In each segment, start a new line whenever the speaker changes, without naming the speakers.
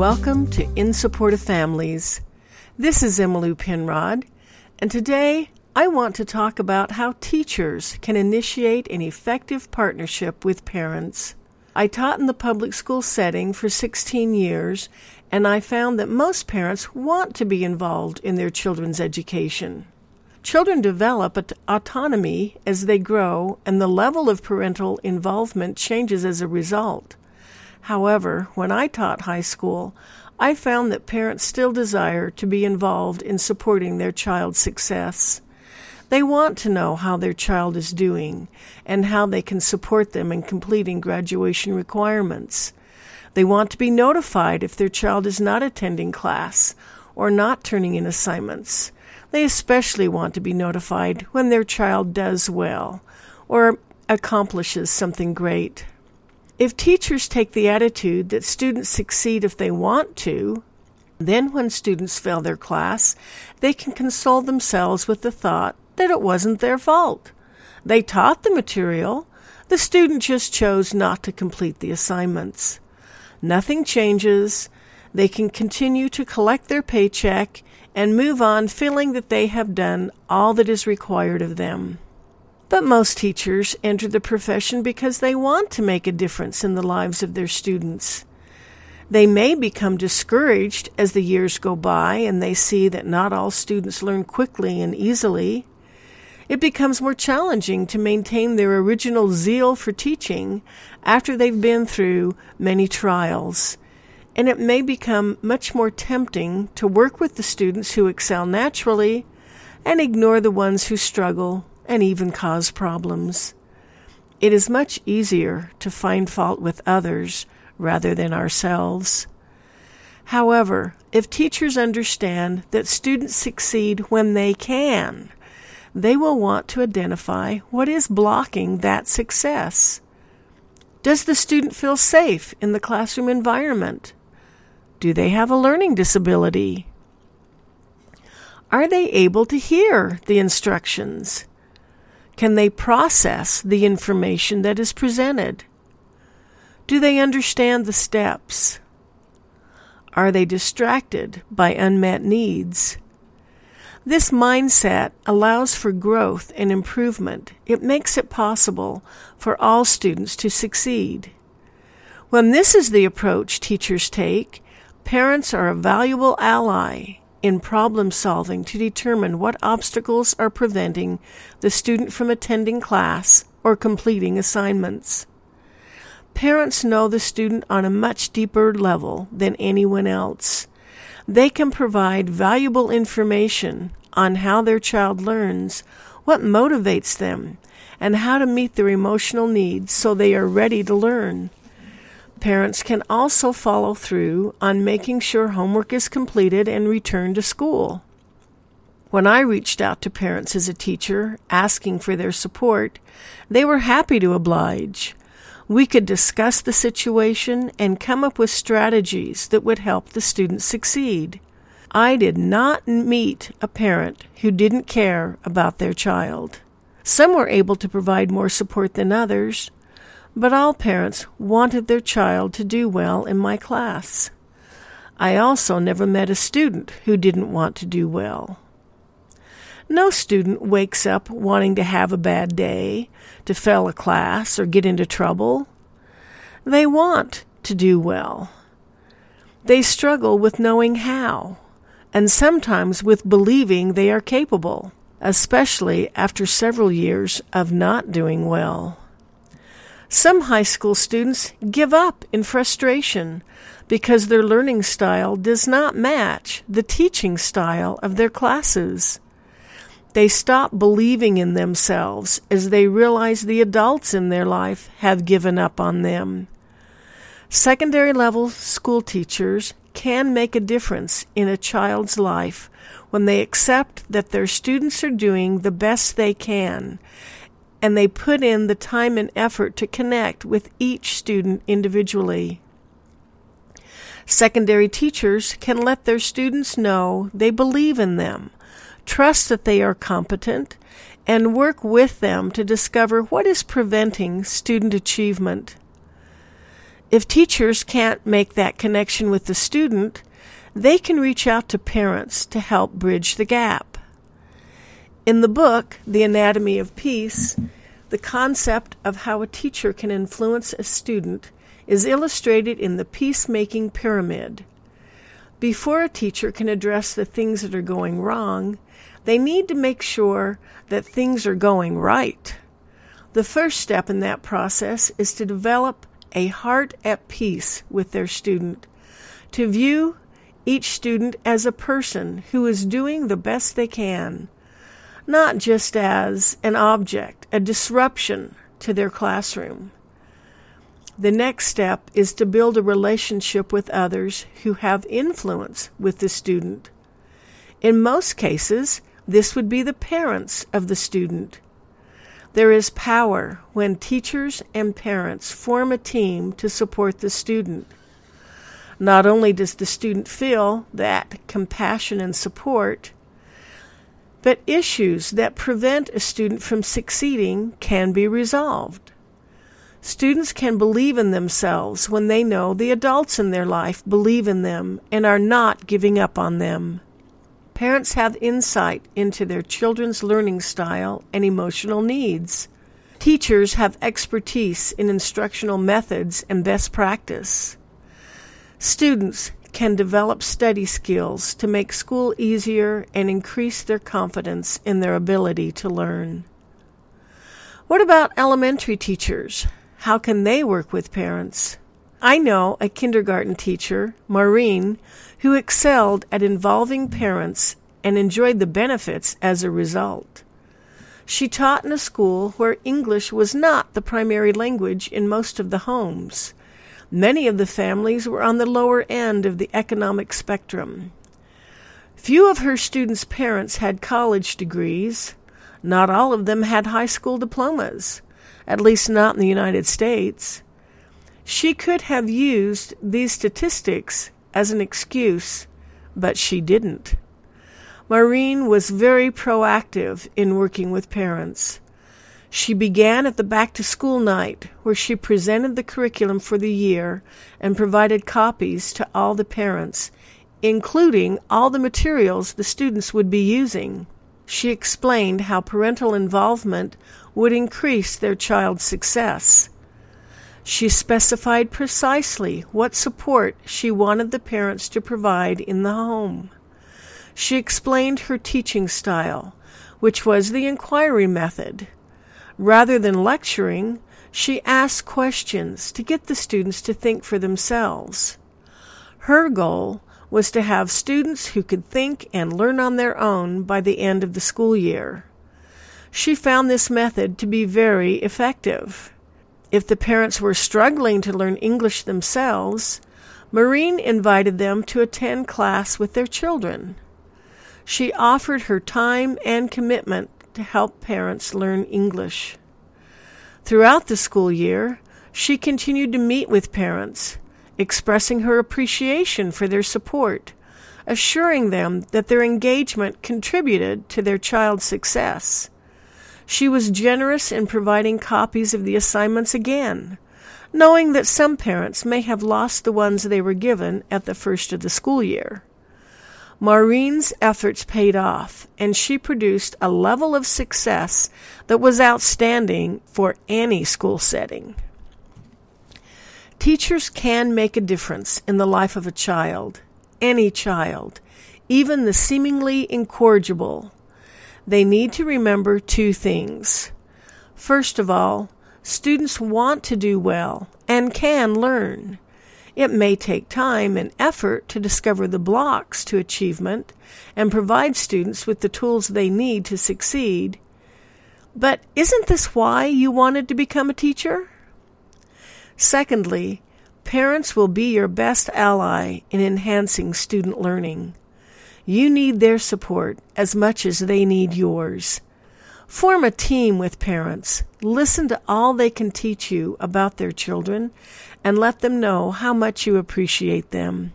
Welcome to In Support of Families. This is Emily Penrod, and today I want to talk about how teachers can initiate an effective partnership with parents. I taught in the public school setting for 16 years, and I found that most parents want to be involved in their children's education. Children develop autonomy as they grow, and the level of parental involvement changes as a result. However, when I taught high school, I found that parents still desire to be involved in supporting their child's success. They want to know how their child is doing and how they can support them in completing graduation requirements. They want to be notified if their child is not attending class or not turning in assignments. They especially want to be notified when their child does well or accomplishes something great. If teachers take the attitude that students succeed if they want to, then when students fail their class, they can console themselves with the thought that it wasn't their fault. They taught the material, the student just chose not to complete the assignments. Nothing changes. They can continue to collect their paycheck and move on feeling that they have done all that is required of them. But most teachers enter the profession because they want to make a difference in the lives of their students. They may become discouraged as the years go by and they see that not all students learn quickly and easily. It becomes more challenging to maintain their original zeal for teaching after they've been through many trials. And it may become much more tempting to work with the students who excel naturally and ignore the ones who struggle and even cause problems. It is much easier to find fault with others rather than ourselves. However, if teachers understand that students succeed when they can, they will want to identify what is blocking that success. Does the student feel safe in the classroom environment? Do they have a learning disability? Are they able to hear the instructions? Can they process the information that is presented? Do they understand the steps? Are they distracted by unmet needs? This mindset allows for growth and improvement. It makes it possible for all students to succeed. When this is the approach teachers take, parents are a valuable ally in problem solving to determine what obstacles are preventing the student from attending class or completing assignments. Parents know the student on a much deeper level than anyone else. They can provide valuable information on how their child learns, what motivates them, and how to meet their emotional needs so they are ready to learn. Parents can also follow through on making sure homework is completed and returned to school. When I reached out to parents as a teacher, asking for their support, they were happy to oblige. We could discuss the situation and come up with strategies that would help the students succeed. I did not meet a parent who didn't care about their child. Some were able to provide more support than others, but all parents wanted their child to do well in my class. I also never met a student who didn't want to do well. No student wakes up wanting to have a bad day, to fail a class, or get into trouble. They want to do well. They struggle with knowing how, and sometimes with believing they are capable, especially after several years of not doing well. Some high school students give up in frustration because their learning style does not match the teaching style of their classes. They stop believing in themselves as they realize the adults in their life have given up on them. Secondary level school teachers can make a difference in a child's life when they accept that their students are doing the best they can and they put in the time and effort to connect with each student individually. Secondary teachers can let their students know they believe in them, trust that they are competent, and work with them to discover what is preventing student achievement. If teachers can't make that connection with the student, they can reach out to parents to help bridge the gap. In the book, The Anatomy of Peace, the concept of how a teacher can influence a student is illustrated in the peacemaking pyramid. Before a teacher can address the things that are going wrong, they need to make sure that things are going right. The first step in that process is to develop a heart at peace with their student, to view each student as a person who is doing the best they can, not just as an object, a disruption to their classroom. The next step is to build a relationship with others who have influence with the student. In most cases, this would be the parents of the student. There is power when teachers and parents form a team to support the student. Not only does the student feel that compassion and support, but issues that prevent a student from succeeding can be resolved. Students can believe in themselves when they know the adults in their life believe in them and are not giving up on them. Parents have insight into their children's learning style and emotional needs. Teachers have expertise in instructional methods and best practice. Students can develop study skills to make school easier and increase their confidence in their ability to learn. What about elementary teachers? How can they work with parents? I know a kindergarten teacher, Maureen, who excelled at involving parents and enjoyed the benefits as a result. She taught in a school where English was not the primary language in most of the homes. Many of the families were on the lower end of the economic spectrum. Few of her students' parents had college degrees. Not all of them had high school diplomas, at least not in the United States. She could have used these statistics as an excuse, but she didn't. Maureen was very proactive in working with parents. She began at the back to school night, where she presented the curriculum for the year and provided copies to all the parents, including all the materials the students would be using. She explained how parental involvement would increase their child's success. She specified precisely what support she wanted the parents to provide in the home. She explained her teaching style, which was the inquiry method. Rather than lecturing, she asked questions to get the students to think for themselves. Her goal was to have students who could think and learn on their own by the end of the school year. She found this method to be very effective. If the parents were struggling to learn English themselves, Maureen invited them to attend class with their children. She offered her time and commitment to help parents learn English. Throughout the school year, she continued to meet with parents, expressing her appreciation for their support, assuring them that their engagement contributed to their child's success. She was generous in providing copies of the assignments again, knowing that some parents may have lost the ones they were given at the first of the school year. Maureen's efforts paid off, and she produced a level of success that was outstanding for any school setting. Teachers can make a difference in the life of a child, any child, even the seemingly incorrigible they need to remember two things. First of all, students want to do well and can learn. It may take time and effort to discover the blocks to achievement and provide students with the tools they need to succeed. But isn't this why you wanted to become a teacher? Secondly, parents will be your best ally in enhancing student learning. You need their support as much as they need yours. Form a team with parents. Listen to all they can teach you about their children and let them know how much you appreciate them.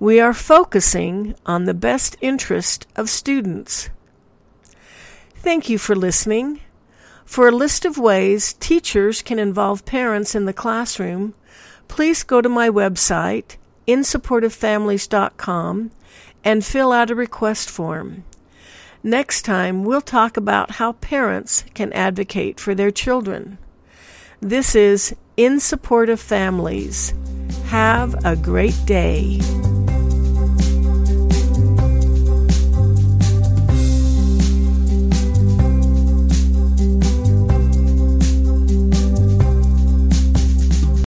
We are focusing on the best interest of students. Thank you for listening. For a list of ways teachers can involve parents in the classroom, please go to my website, insupportoffamilies.com, and fill out a request form. Next time, we'll talk about how parents can advocate for their children. This is In Support of Families. Have a great day.